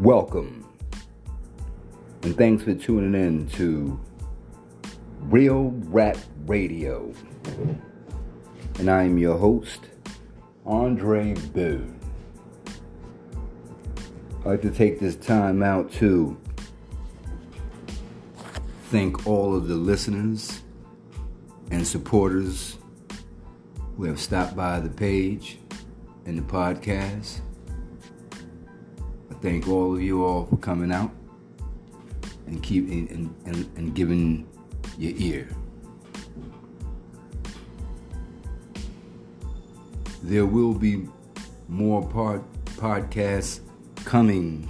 Welcome. And thanks for tuning in to Real Rap Radio. And I am your host, Andre Boone. I'd like to take this time out to thank all of the listeners and supporters who have stopped by the page and the podcast. Thank all of you all for coming out and keeping and, and, and giving your ear. There will be more pod, podcasts coming,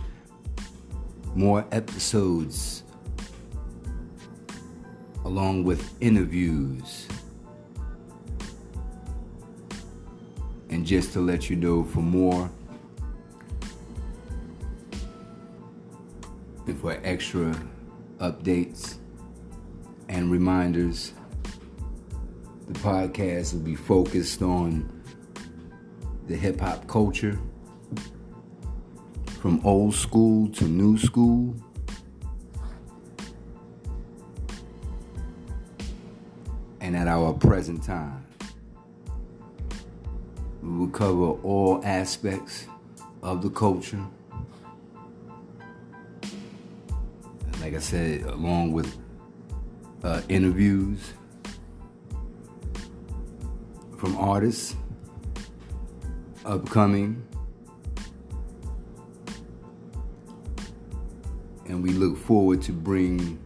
more episodes, along with interviews. And just to let you know, for more for extra updates and reminders, the podcast will be focused on the hip hop culture from old school to new school. And at our present time, we will cover all aspects of the culture. Like I said, along with uh, interviews from artists upcoming. And we look forward to bring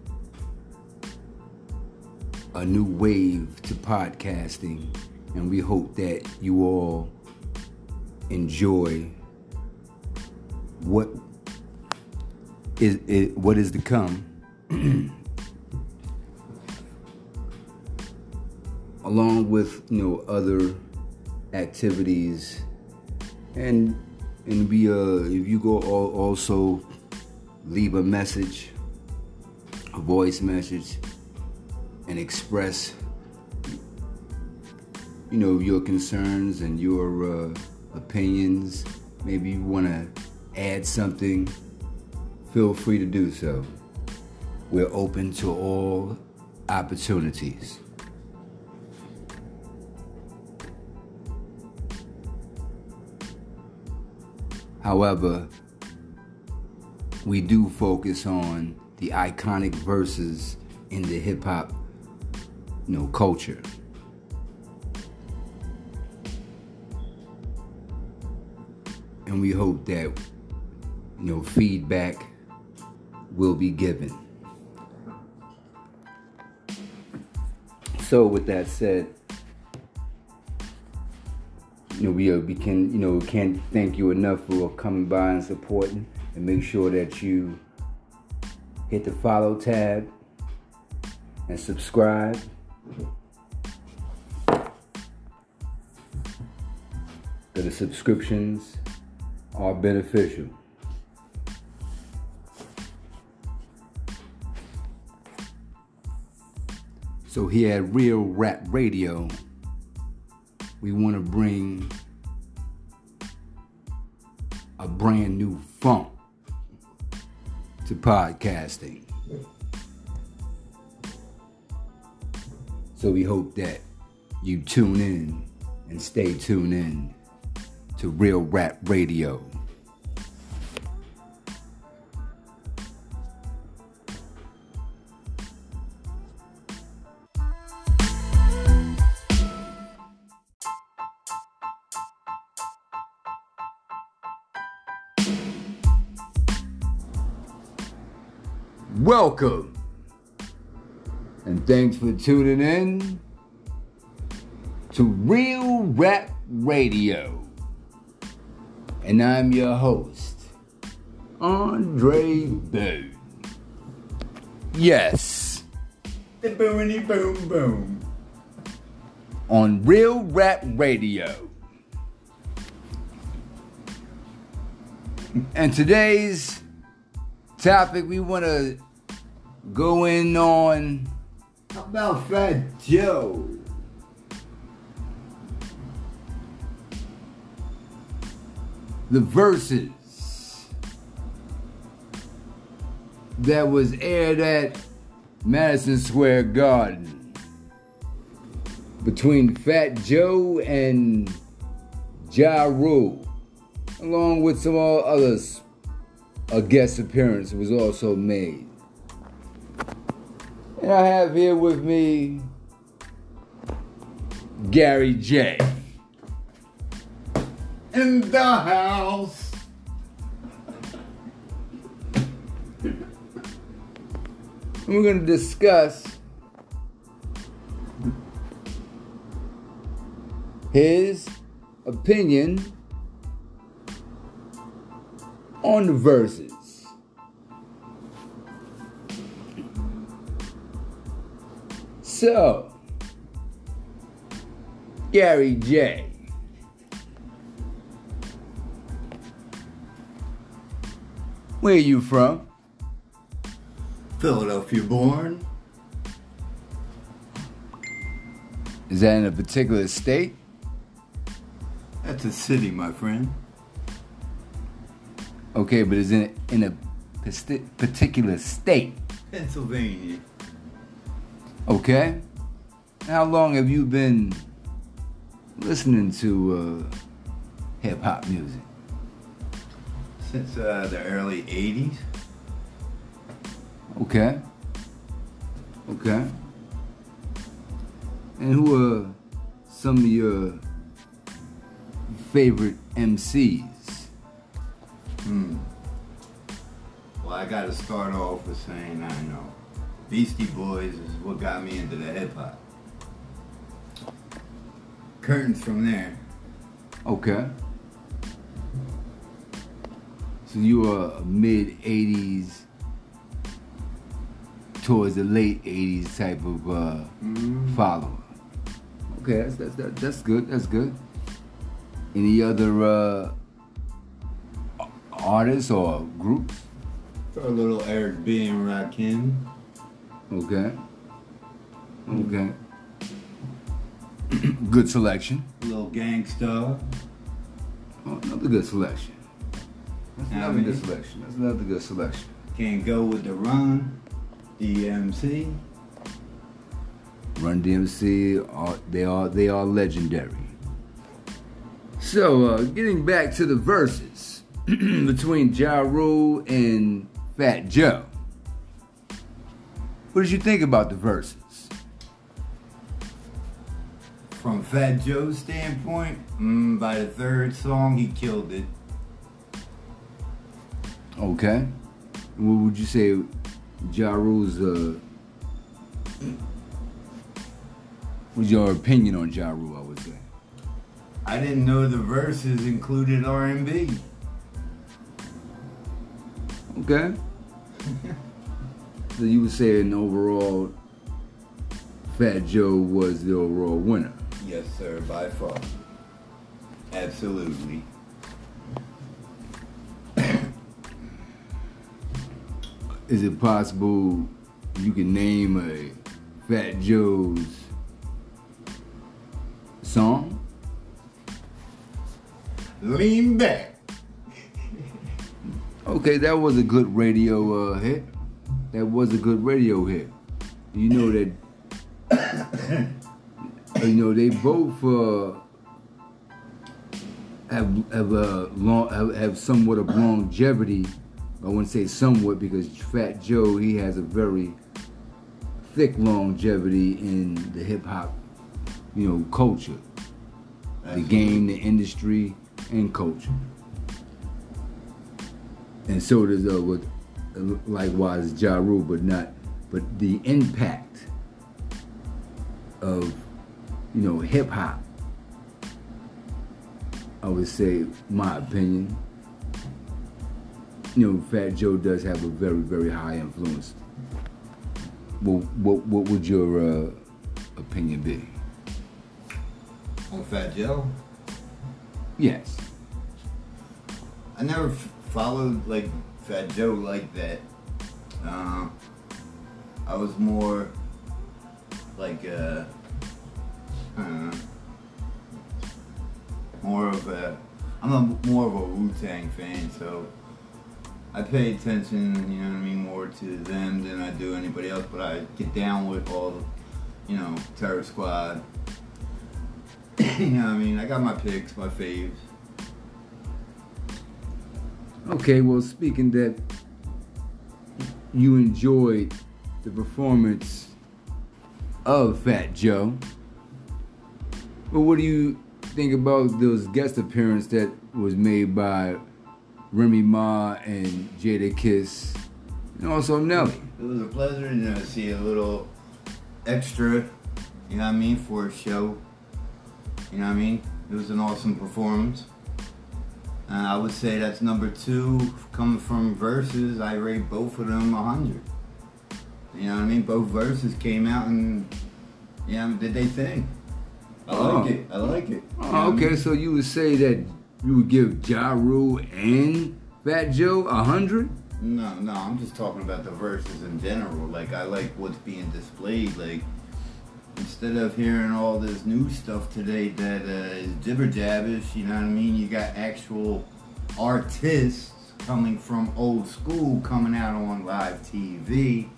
a new wave to podcasting. And we hope that you all enjoy what is, what is to come. along with you know other activities. And and we uh if you go also leave a message a voice message and express you know your concerns and your uh, opinions. Maybe you want to add something feel free to do so we're open to all opportunities However, we do focus on the iconic verses in the hip hop, you know, culture. And we hope that you know feedback will be given. So with that said, you know, we, uh, we can, you know, can't thank you enough for coming by and supporting. And make sure that you hit the follow tab and subscribe. That the subscriptions are beneficial. So here at Real Rap Radio, we want to bring a brand new funk to podcasting. So we hope that you tune in and stay tuned in to Real Rap Radio. Welcome. And thanks for tuning in to Real Rap Radio. And I'm your host, Andre Boone. Yes. The boony boom boom. On Real Rap Radio. And today's topic we want to go in on how about Fat Joe? The Verzuz that was aired at Madison Square Garden between Fat Joe and Ja Rule, along with some others. A guest appearance was also made. And I have here with me Gary J. In the house. And we're going to discuss his opinion on the Verzuz. So, Gary J. Where are you from? Philadelphia born. Is that in a particular state? That's a city, my friend. Okay, but is it in a particular state? Pennsylvania. Okay. How long have you been listening to uh, hip hop music? Since uh, the early 80s. Okay. Okay. And who are some of your favorite MCs? Hmm. Well, I gotta start off with saying I know Beastie Boys is what got me into the hip hop. Curtains from there. Okay. So you are mid 80s towards the late 80s type of uh, Mm. follower. Okay, that's, that's, that, that's good. That's good. Any other uh, artists or groups? Throw a little Eric B and Rakim. Okay. Okay. good selection. A little Gang Starr. Oh, another good selection. That's How another good selection. That's another good selection. Can't go with the run. DMC. Run DMC, are, they are they are legendary. So, uh, getting back to the Verzuz between Ja Rule and Fat Joe. What did you think about the Verzuz? From Fat Joe's standpoint, mm, by the third song, he killed it. Okay. What would you say Ja Rule's uh what's your opinion on Ja Rule, I would say? I didn't know the Verzuz included R&B. Okay. so you would say an overall Fat Joe was the overall winner. Yes, sir, by far. Absolutely. Is it possible you can name a Fat Joe's song? Lean back. Okay, that was a good radio uh, hit. That was a good radio hit. You know that. you know they both uh, have have a long have, have somewhat of longevity. I wouldn't say somewhat because Fat Joe he has a very thick longevity in the hip hop, you know, culture, the game, the industry, and culture. And so does uh, with likewise Ja Rule, but not, but the impact of you know hip hop. I would say, my opinion. You know, Fat Joe does have a very, very high influence. Well, what, what would your uh, opinion be? On Fat Joe? Yes. I never f- followed like Fat Joe like that. Uh, I was more like uh, don't know, more of a. I'm a more of a Wu Tang fan, so I pay attention, you know what I mean, more to them than I do anybody else. But I get down with all, you know, Terror Squad. you know what I mean? I got my picks, my faves. Okay, well, speaking that you enjoyed the performance of Fat Joe, well, what do you think about those guest appearance that was made by Remy Ma and Jadakiss, and also Nelly? It was a pleasure to see a little extra, you know what I mean, for a show. You know what I mean? It was an awesome performance. And I would say that's number two coming from Verzuz. I rate both of them 100. You know what I mean? Both verses came out and, yeah, did they thing. I Oh. like it. I like it. You know Oh, what I okay, mean? so you would say that you would give Ja Rule and Fat Joe a hundred? No, no, I'm just talking about the Verzuz in general. Like, I like what's being displayed. Like, instead of hearing all this new stuff today that uh, is jibber jabbish, you know what I mean? You got actual artists coming from old school coming out on live TV,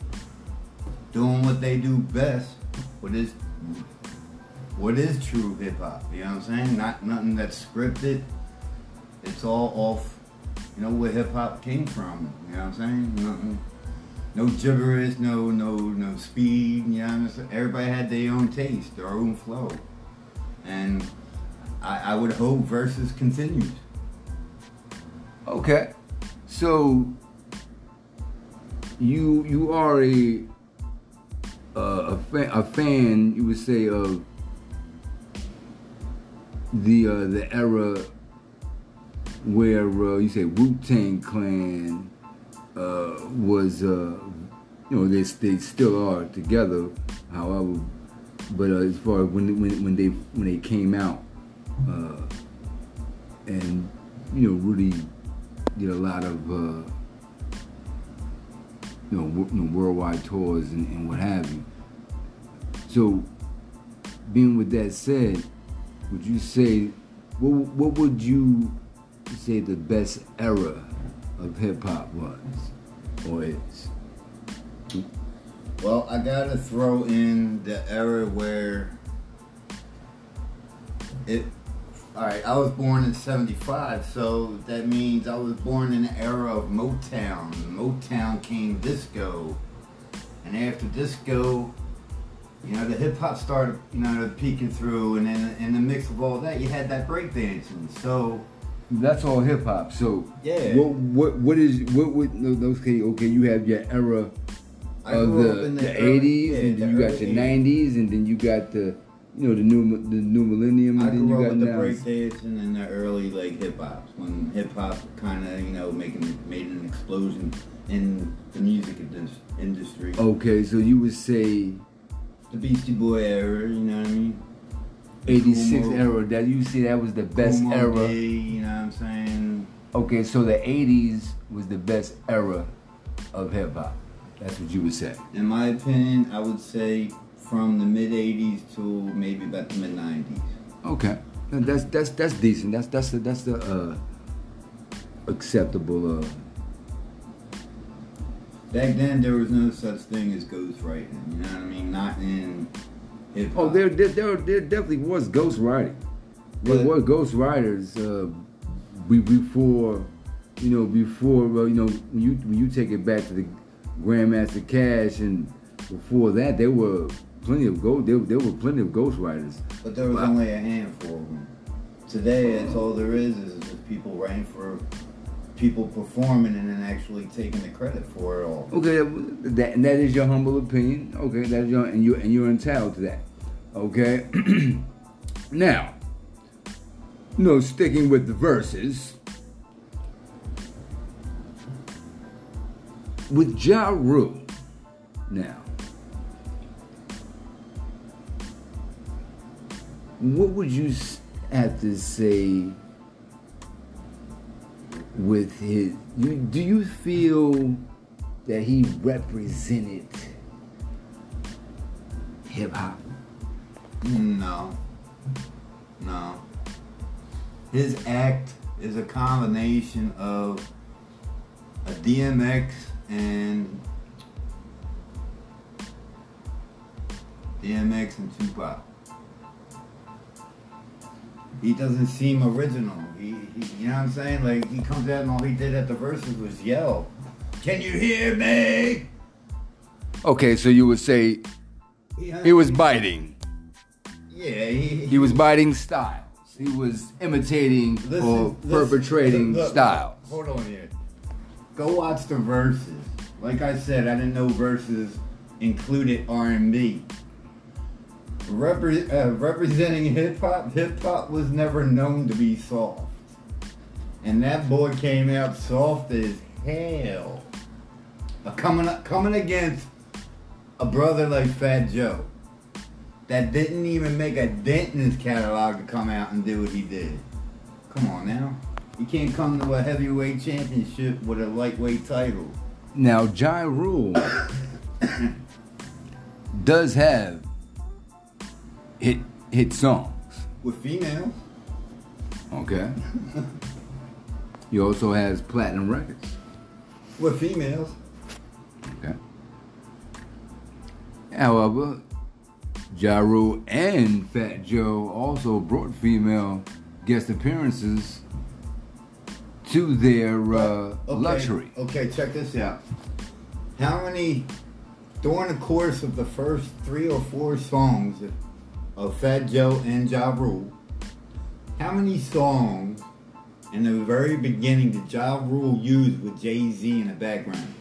doing what they do best. What is what is true hip hop? You know what I'm saying? Not nothing that's scripted. It's all off you know where hip hop came from. You know what I'm saying? Nothing, no gibberish, no no no speed. You know what I'm saying? Everybody had their own taste, their own flow, and I, I would hope Verzuz continues. Okay, so you you are a a, fan, a fan, you would say of the uh, the era where uh, you say Wu Tang Clan uh, was, uh, you know, they they still are together. However, but uh, as far as when when when they when they came out, uh, and you know really did a lot of uh, you, know, wo- you know worldwide tours and, and what have you. So, being with that said, would you say what what would you say the best era of hip hop was or is? Well, I gotta throw in the era where it. All right, I was born in '75, so that means I was born in the era of Motown. Motown came disco, and after disco, you know, the hip hop started, you know, peeking through, and then in the mix of all that, you had that breakdancing. So That's all hip hop. So Yeah. what what what is what would okay okay you have your era of the, the, the 80s yeah, and then the you got your 80s. 90s and then you got the you know the new the new millennium and I then you grew got up with the now breakdancing and then the early like hip hop when hip hop kind of you know making made an explosion in the music industry. okay so you would say The Beastie Boy era, you know what I mean? 86 Kool Moe- era that you see that was the best Moe era Day, you know what I'm saying? okay so the 80s was the best era of hip hop that's what you would say In my opinion, I would say from the mid '80s to maybe about the mid '90s. okay that's that's that's decent that's that's the, that's the uh acceptable uh Back then, there was no such thing as ghostwriting. You know what I mean? Not in hip hop. Oh, there, there, there, there definitely was ghost writing. There But- were ghost writers uh, before, you know, before uh, you know when you when you take it back to the Grandmaster Caz and before that there were plenty of ghost there, there were plenty of ghost writers. But there was Wow. only a handful of them. Today, it's all there is is people writing for people performing and then actually taking the credit for it all. Okay, that and that is your humble opinion. Okay, that is your and you and you're entitled to that. Okay, now, no, sticking with the Verzuz. With Ja Rule, now, what would you have to say with his you do you feel that he represented hip hop No. No. His act is a combination of a DMX and DMX and Tupac. He doesn't seem original. He, he, you know what I'm saying? Like he comes out and all he did at the Verzuz was yell, "Can you hear me?" Okay, so you would say he was biting. Yeah, he, He was biting styles. He was imitating or perpetrating look, look, styles. Hold on here. Go watch the Verzuz. Like I said, I didn't know Verzuz included R&B. Repre- uh, representing hip hop, hip hop was never known to be soft, and that boy came out soft as hell. Uh, coming coming against a brother like Fat Joe that didn't even make a dent in his catalog to come out and do what he did. Come on now. You can't come to a heavyweight championship with a lightweight title. Now, Ja Rule does have hit hit songs. With females. Okay. he also has platinum records. With females. Okay. However, Ja Rule and Fat Joe also brought female guest appearances to their uh, Okay, luxury. Okay, check this out. How many, during the course of the first three or four songs of Fat Joe and Ja Rule, how many songs in the very beginning did Ja Rule use with Jay Z in the background?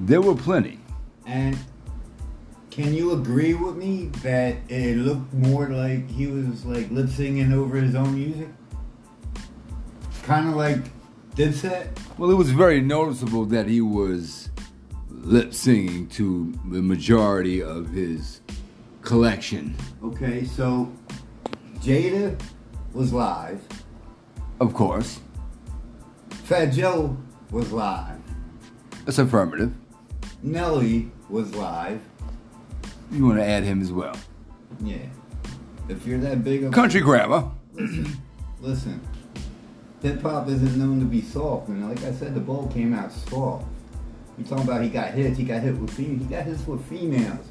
There were plenty. And can you agree with me that it looked more like he was like lip singing over his own music? Kind of like Dipset? Well, it was very noticeable that he was lip singing to the majority of his collection. Okay, so Jada was live. Of course, Fat Joe was live. that's affirmative. Nelly was live. You want to add him as well. Yeah. If you're that big of Country grammar. listen, listen. Hip hop isn't known to be soft, and like I said, the ball came out soft. You talking about he got hits? He got hit with females. He got hits with females.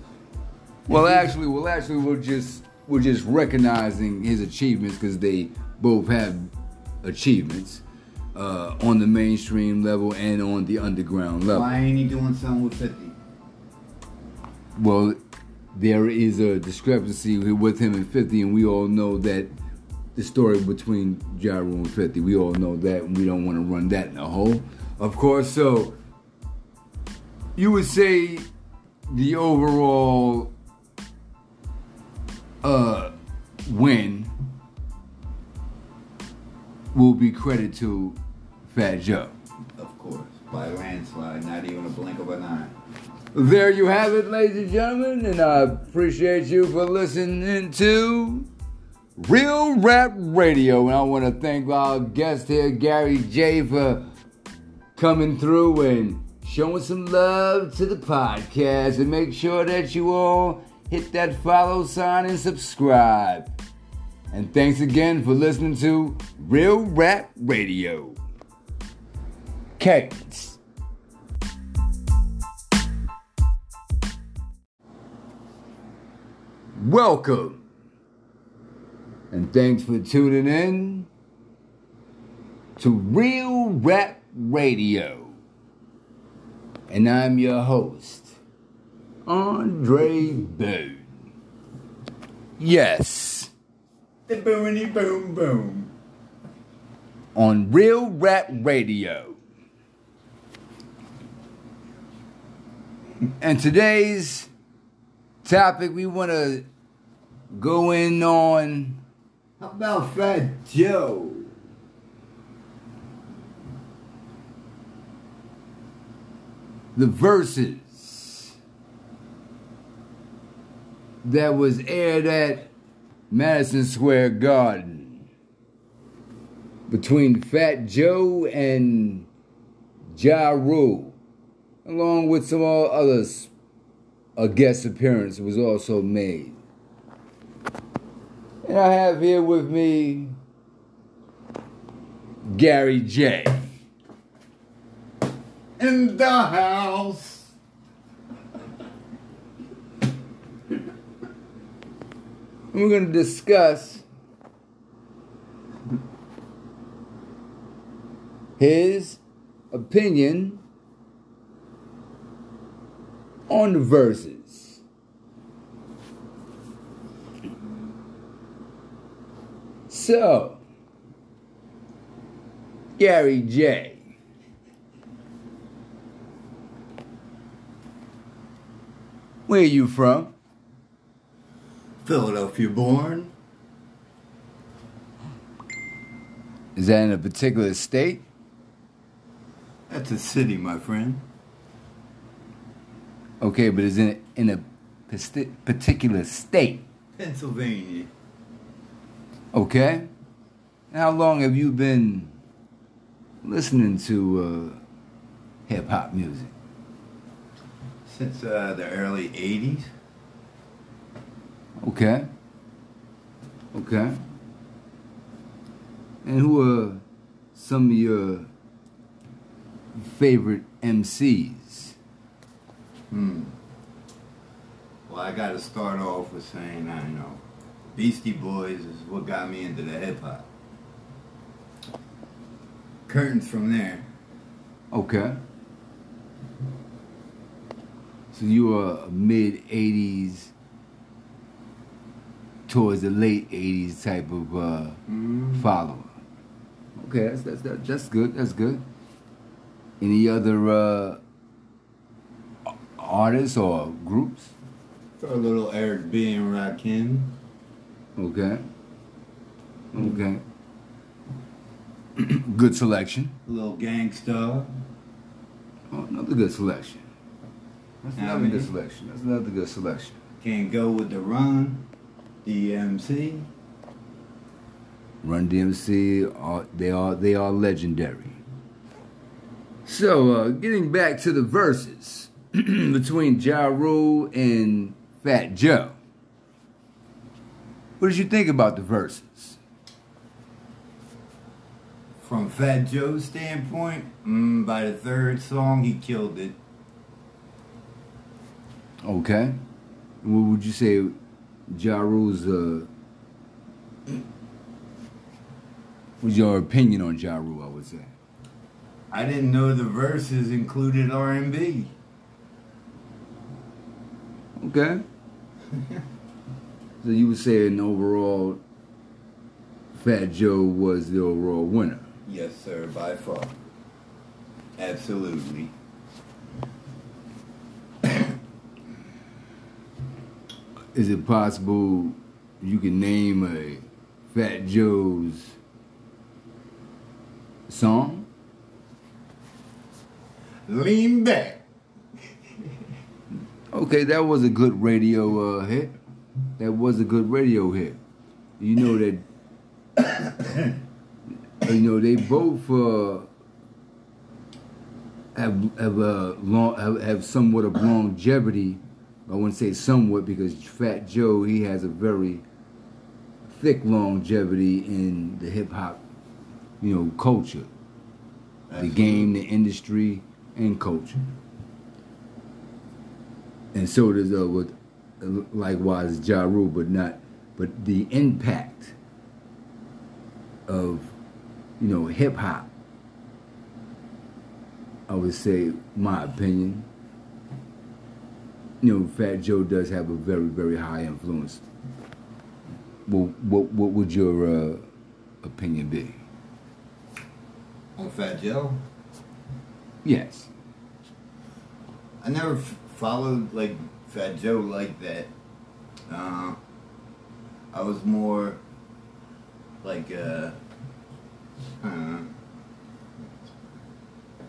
Well, actually, well, actually, we're just we're just recognizing his achievements because they both have achievements uh, on the mainstream level and on the underground level. Why ain't he doing something with Fifty? Well, there is a discrepancy with him and 50, and we all know that the story between Rule and 50. We all know that, and we don't want to run that in a hole. Of course, so you would say the overall uh, win will be credit to Fat Joe. Of course, by landslide, not even a blink of an eye. There you have it, ladies and gentlemen, and I appreciate you for listening to Real Rap Radio. And I want to thank our guest here, Gary J, for coming through and showing some love to the podcast. And make sure that you all hit that follow sign and subscribe. And thanks again for listening to Real Rap Radio. Cadence. Welcome. And thanks for tuning in to Real Rap Radio. And I'm your host, Andre Bird. Yes, The boony boom boom. on Real Rap Radio. And today's topic we want to go in on How about Fat Joe? the Verzuz that was aired at Madison Square Garden between Fat Joe and Ja Rule, along with some others. A guest appearance was also made. And I have here with me Gary J. in the house. We're going to discuss his opinion on the Verzuz. So, Gary J. Where are you from? Philadelphia born. Is that in a particular state? That's a city, my friend. Okay, but is it in a particular state? Pennsylvania. Okay. How long have you been listening to uh, hip hop music? Since uh, the early 80s. Okay. Okay. And who are some of your favorite MCs? Hmm. Well, I got to start off with saying, I know, Beastie Boys is what got me into the hip hop. Curtains from there. Okay. So you are a mid 80s towards the late 80s type of uh, Mm. follower. Okay, that's, that's, that, that's good. That's good. Any other uh, artists or groups? For a little Eric B. and Rakim. Okay. Okay. good selection. A little Gang Starr. Oh, another good selection. That's Yeah, I another mean- good selection. That's another good selection. Can't go with the run. DMC. Run DMC, are, they are they are legendary. So, uh, getting back to the Verzuz between Ja Rule and Fat Joe. What did you think about the Verzuz? From Fat Joe's standpoint, mm, by the third song, he killed it. Okay. What would you say Ja Rule's uh what's your opinion on Ja Rule, I would say? I didn't know the Verzuz included R&B. Okay. so you would say an overall Fat Joe was the overall winner. Yes, sir, by far. Absolutely. Is it possible you can name a Fat Joe's song? Lean back. Okay, that was a good radio uh, hit. That was a good radio hit. You know that. you know they both uh, have have uh, long have, have somewhat of longevity. I wouldn't say somewhat because Fat Joe he has a very thick longevity in the hip hop, you know, culture, the game, the industry, and culture. And so does uh, with likewise Ja Rule, but not, but the impact of you know hip hop. I would say, my opinion. You know, Fat Joe does have a very, very high influence. Well, what what would your uh, opinion be? On Fat Joe? Yes. I never f- followed like Fat Joe like that. Uh, I was more like uh, I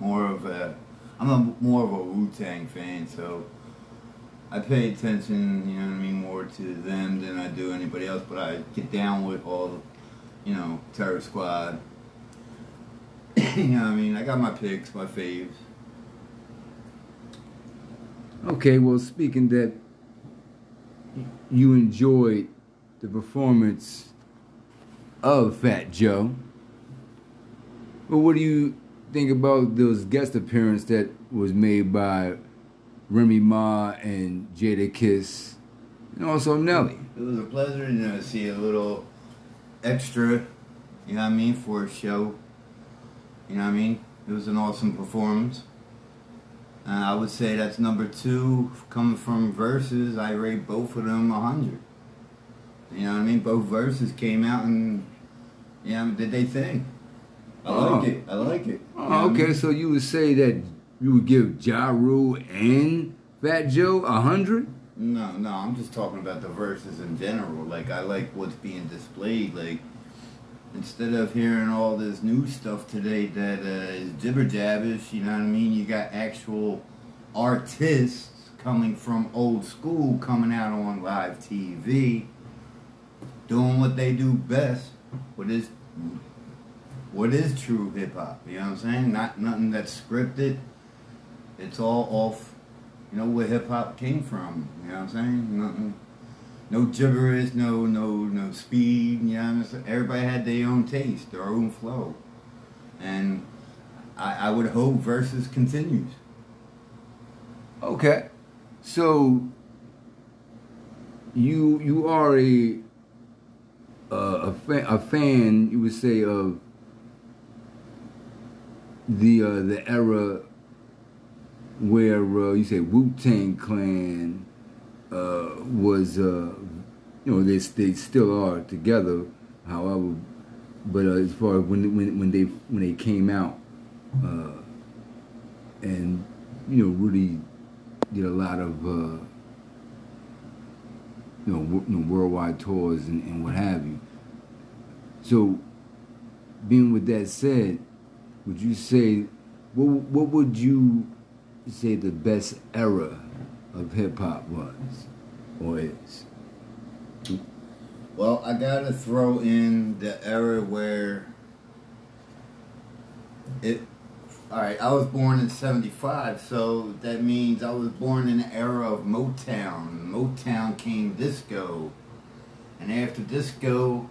more of a. I'm a more of a Wu Tang fan, so I pay attention. You know what I mean, more to them than I do anybody else. But I get down with all, you know, Terror Squad. you know what I mean? I got my picks, my faves. Okay, well, speaking that you enjoyed the performance of Fat Joe, but what do you think about those guest appearance that was made by Remy Ma and Jadakiss, and also Nelly. It was a pleasure, to see a little extra, you know what I mean, for a show. You know what I mean? It was an awesome performance. Uh, I would say that's number two coming from Verzuz. I rate both of them a hundred. You know what I mean? Both verses came out and you know did they thing. I Oh. like it. I like it. You know Oh, I okay, mean? so you would say that you would give Ja Rule and Fat Joe a hundred? No, no, I'm just talking about the Verzuz in general. Like I like what's being displayed. Like instead of hearing all this new stuff today that uh, is jibber jabbish, you know what I mean? You got actual artists coming from old school coming out on live TV, doing what they do best. What is what is true hip hop? You know what I'm saying? Not nothing that's scripted. It's all off you know where hip hop came from. You know what I'm saying? Nothing, no gibberish, no no no speed. You know what I'm? Everybody had their own taste, their own flow, and I, I would hope Verzuz continues. Okay, so you you are a a fan, a fan you would say of the uh, the era where uh, you say Wu Tang Clan uh, was uh, you know they they still are together, however, but uh, as far as when when when they when they came out uh, and you know really did a lot of uh, you know, you know worldwide tours and, and what have you. So, being with that said, would you say what what would you say the best era of hip hop was or is? Well, I gotta throw in the era where it. All right, I was born in '75, so that means I was born in the era of Motown. Motown came disco, and after disco,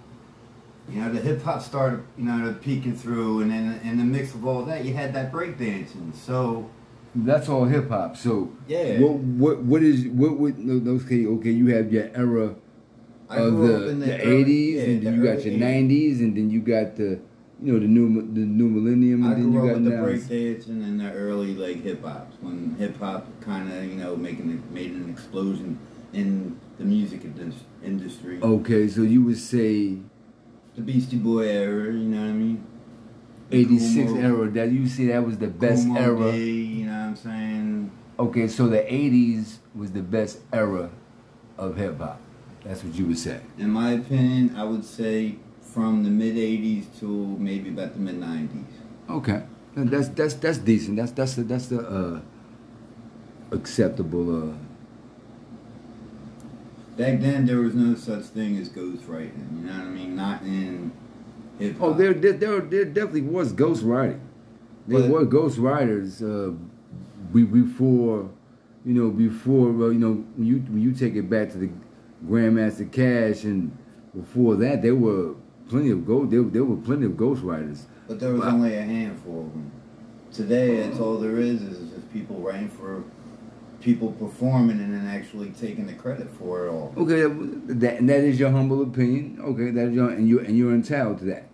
you know, the hip hop started, you know, peeking through, and then in the mix of all that, you had that breakdancing. So That's all hip hop. So Yeah. what what what is what would okay okay you have your era of the the eighties, yeah, and the then you got your nineties, and then you got the you know the new the new millennium, and I then grew you up got with the breakdancing and the early like hip hop when hip hop kind of you know making made an explosion in the music industry. Okay, so you would say The Beastie Boy era, you know what I mean? Eighty six era. That you say that was the best Moe era. Day, you know what I'm saying? Okay, so the eighties was the best era of hip hop. That's what you would say. In my opinion, I would say from the mid '80s to maybe about the mid '90s. Okay, that's that's that's decent. That's that's the, that's the uh, acceptable. Uh, Back then, there was no such thing as ghostwriting. You know what I mean? Not in hip hop. oh, there, there there there definitely was ghost writing. There But- were ghost writers uh, be- before, you know, before uh, you know when you when you take it back to the Grandmaster Caz and before that there were plenty of ghost there, there were plenty of ghost writers. But there was Wow. only a handful of them. Today, it's all there is is just people writing for people performing and then actually taking the credit for it all. Okay, that and that is your humble opinion. Okay, that is your and you and you're entitled to that.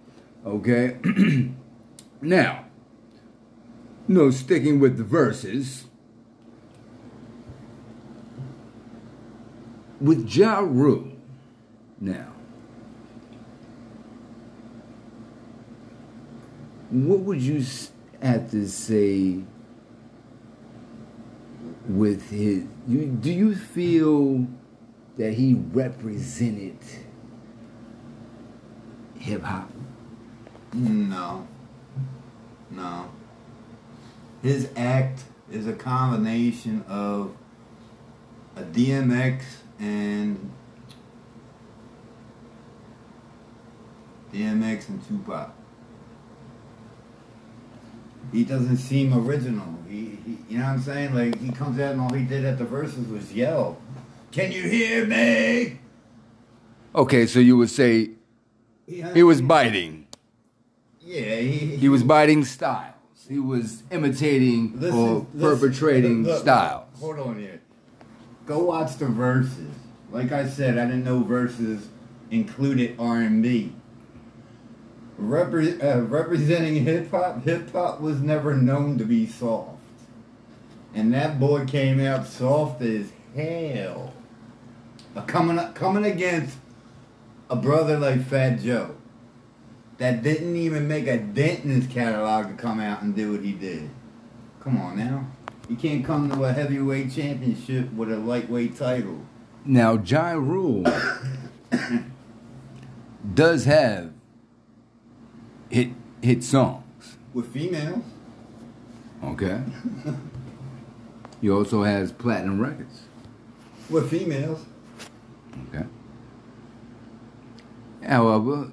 Okay, now, no, sticking with the Verzuz. With Ja Rule, now, what would you have to say with his? You do you feel that he represented hip hop? No. No. His act is a combination of a DMX and DMX and Tupac. He doesn't seem original. He, he, you know what I'm saying? Like he comes out and all he did at the Verzuz was yell, "Can you hear me?" Okay, so you would say he was biting. Yeah, he, He was biting styles. He was imitating Listen- or listen- perpetrating look, styles. Hold on here. Go watch the Verzuz. Like I said, I didn't know Verzuz included R and B. Repre- uh, representing hip hop, hip hop was never known to be soft, and that boy came out soft as hell. Uh, coming coming against a brother like Fat Joe, that didn't even make a dent in his catalog to come out and do what he did. Come on now. You can't come to a heavyweight championship with a lightweight title. Now, Ja Rule does have hit hit songs. With females. Okay. he also has platinum records. With females. Okay. However,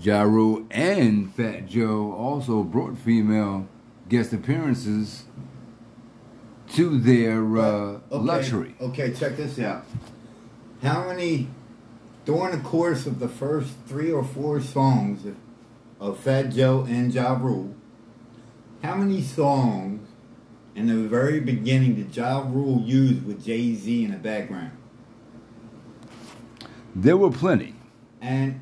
Ja and Fat Joe also brought female guest appearances to their uh, Okay, luxury. Okay, check this out. How many, during the course of the first three or four songs of, of Fat Joe and Ja Rule, how many songs in the very beginning did Ja Rule use with Jay Z in the background? There were plenty. And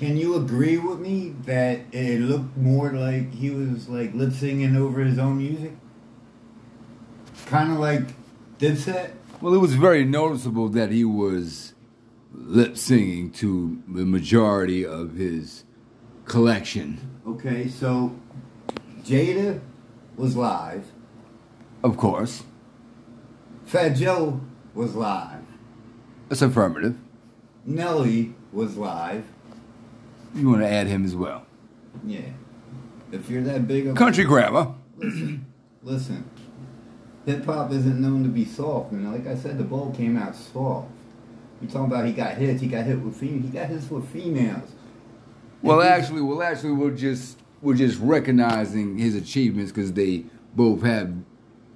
can you agree with me that it looked more like he was like lip singing over his own music? Kind of like Dipset? Well, it was very noticeable that he was lip singing to the majority of his collection. Okay, so Jada was live. Of course, Fat Joe was live. that's affirmative. Nelly was live. You want to add him as well. Yeah. If you're that big of Country grammar. listen, listen. Hip hop isn't known to be soft, and like I said, the ball came out soft. You talking about he got hits? He got hit with females. He got hits with females. Well, actually, well, actually, we're just we're just recognizing his achievements because they both have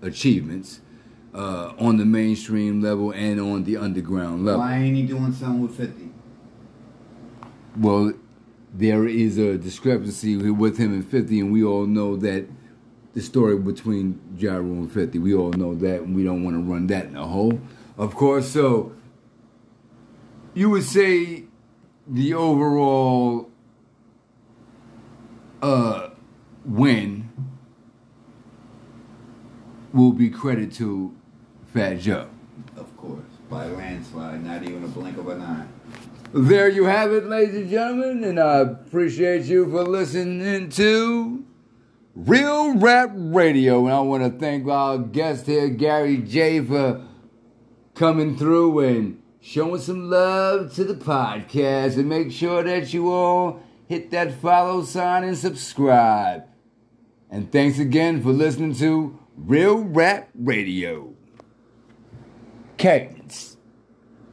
achievements uh, on the mainstream level and on the underground level. Why ain't he doing something with Fifty? Well, there is a discrepancy with him and 50, and we all know that the story between Ja and 50. We all know that, and we don't want to run that in a hole, of course. So, you would say the overall uh, win will be credit to Fat Joe. Of course, by landslide, not even a blink of an eye. There you have it, ladies and gentlemen, and I appreciate you for listening to Real Rap Radio. And I want to thank our guest here, Gary J, for coming through and showing some love to the podcast. And make sure that you all hit that follow sign and subscribe. And thanks again for listening to Real Rap Radio. Okay.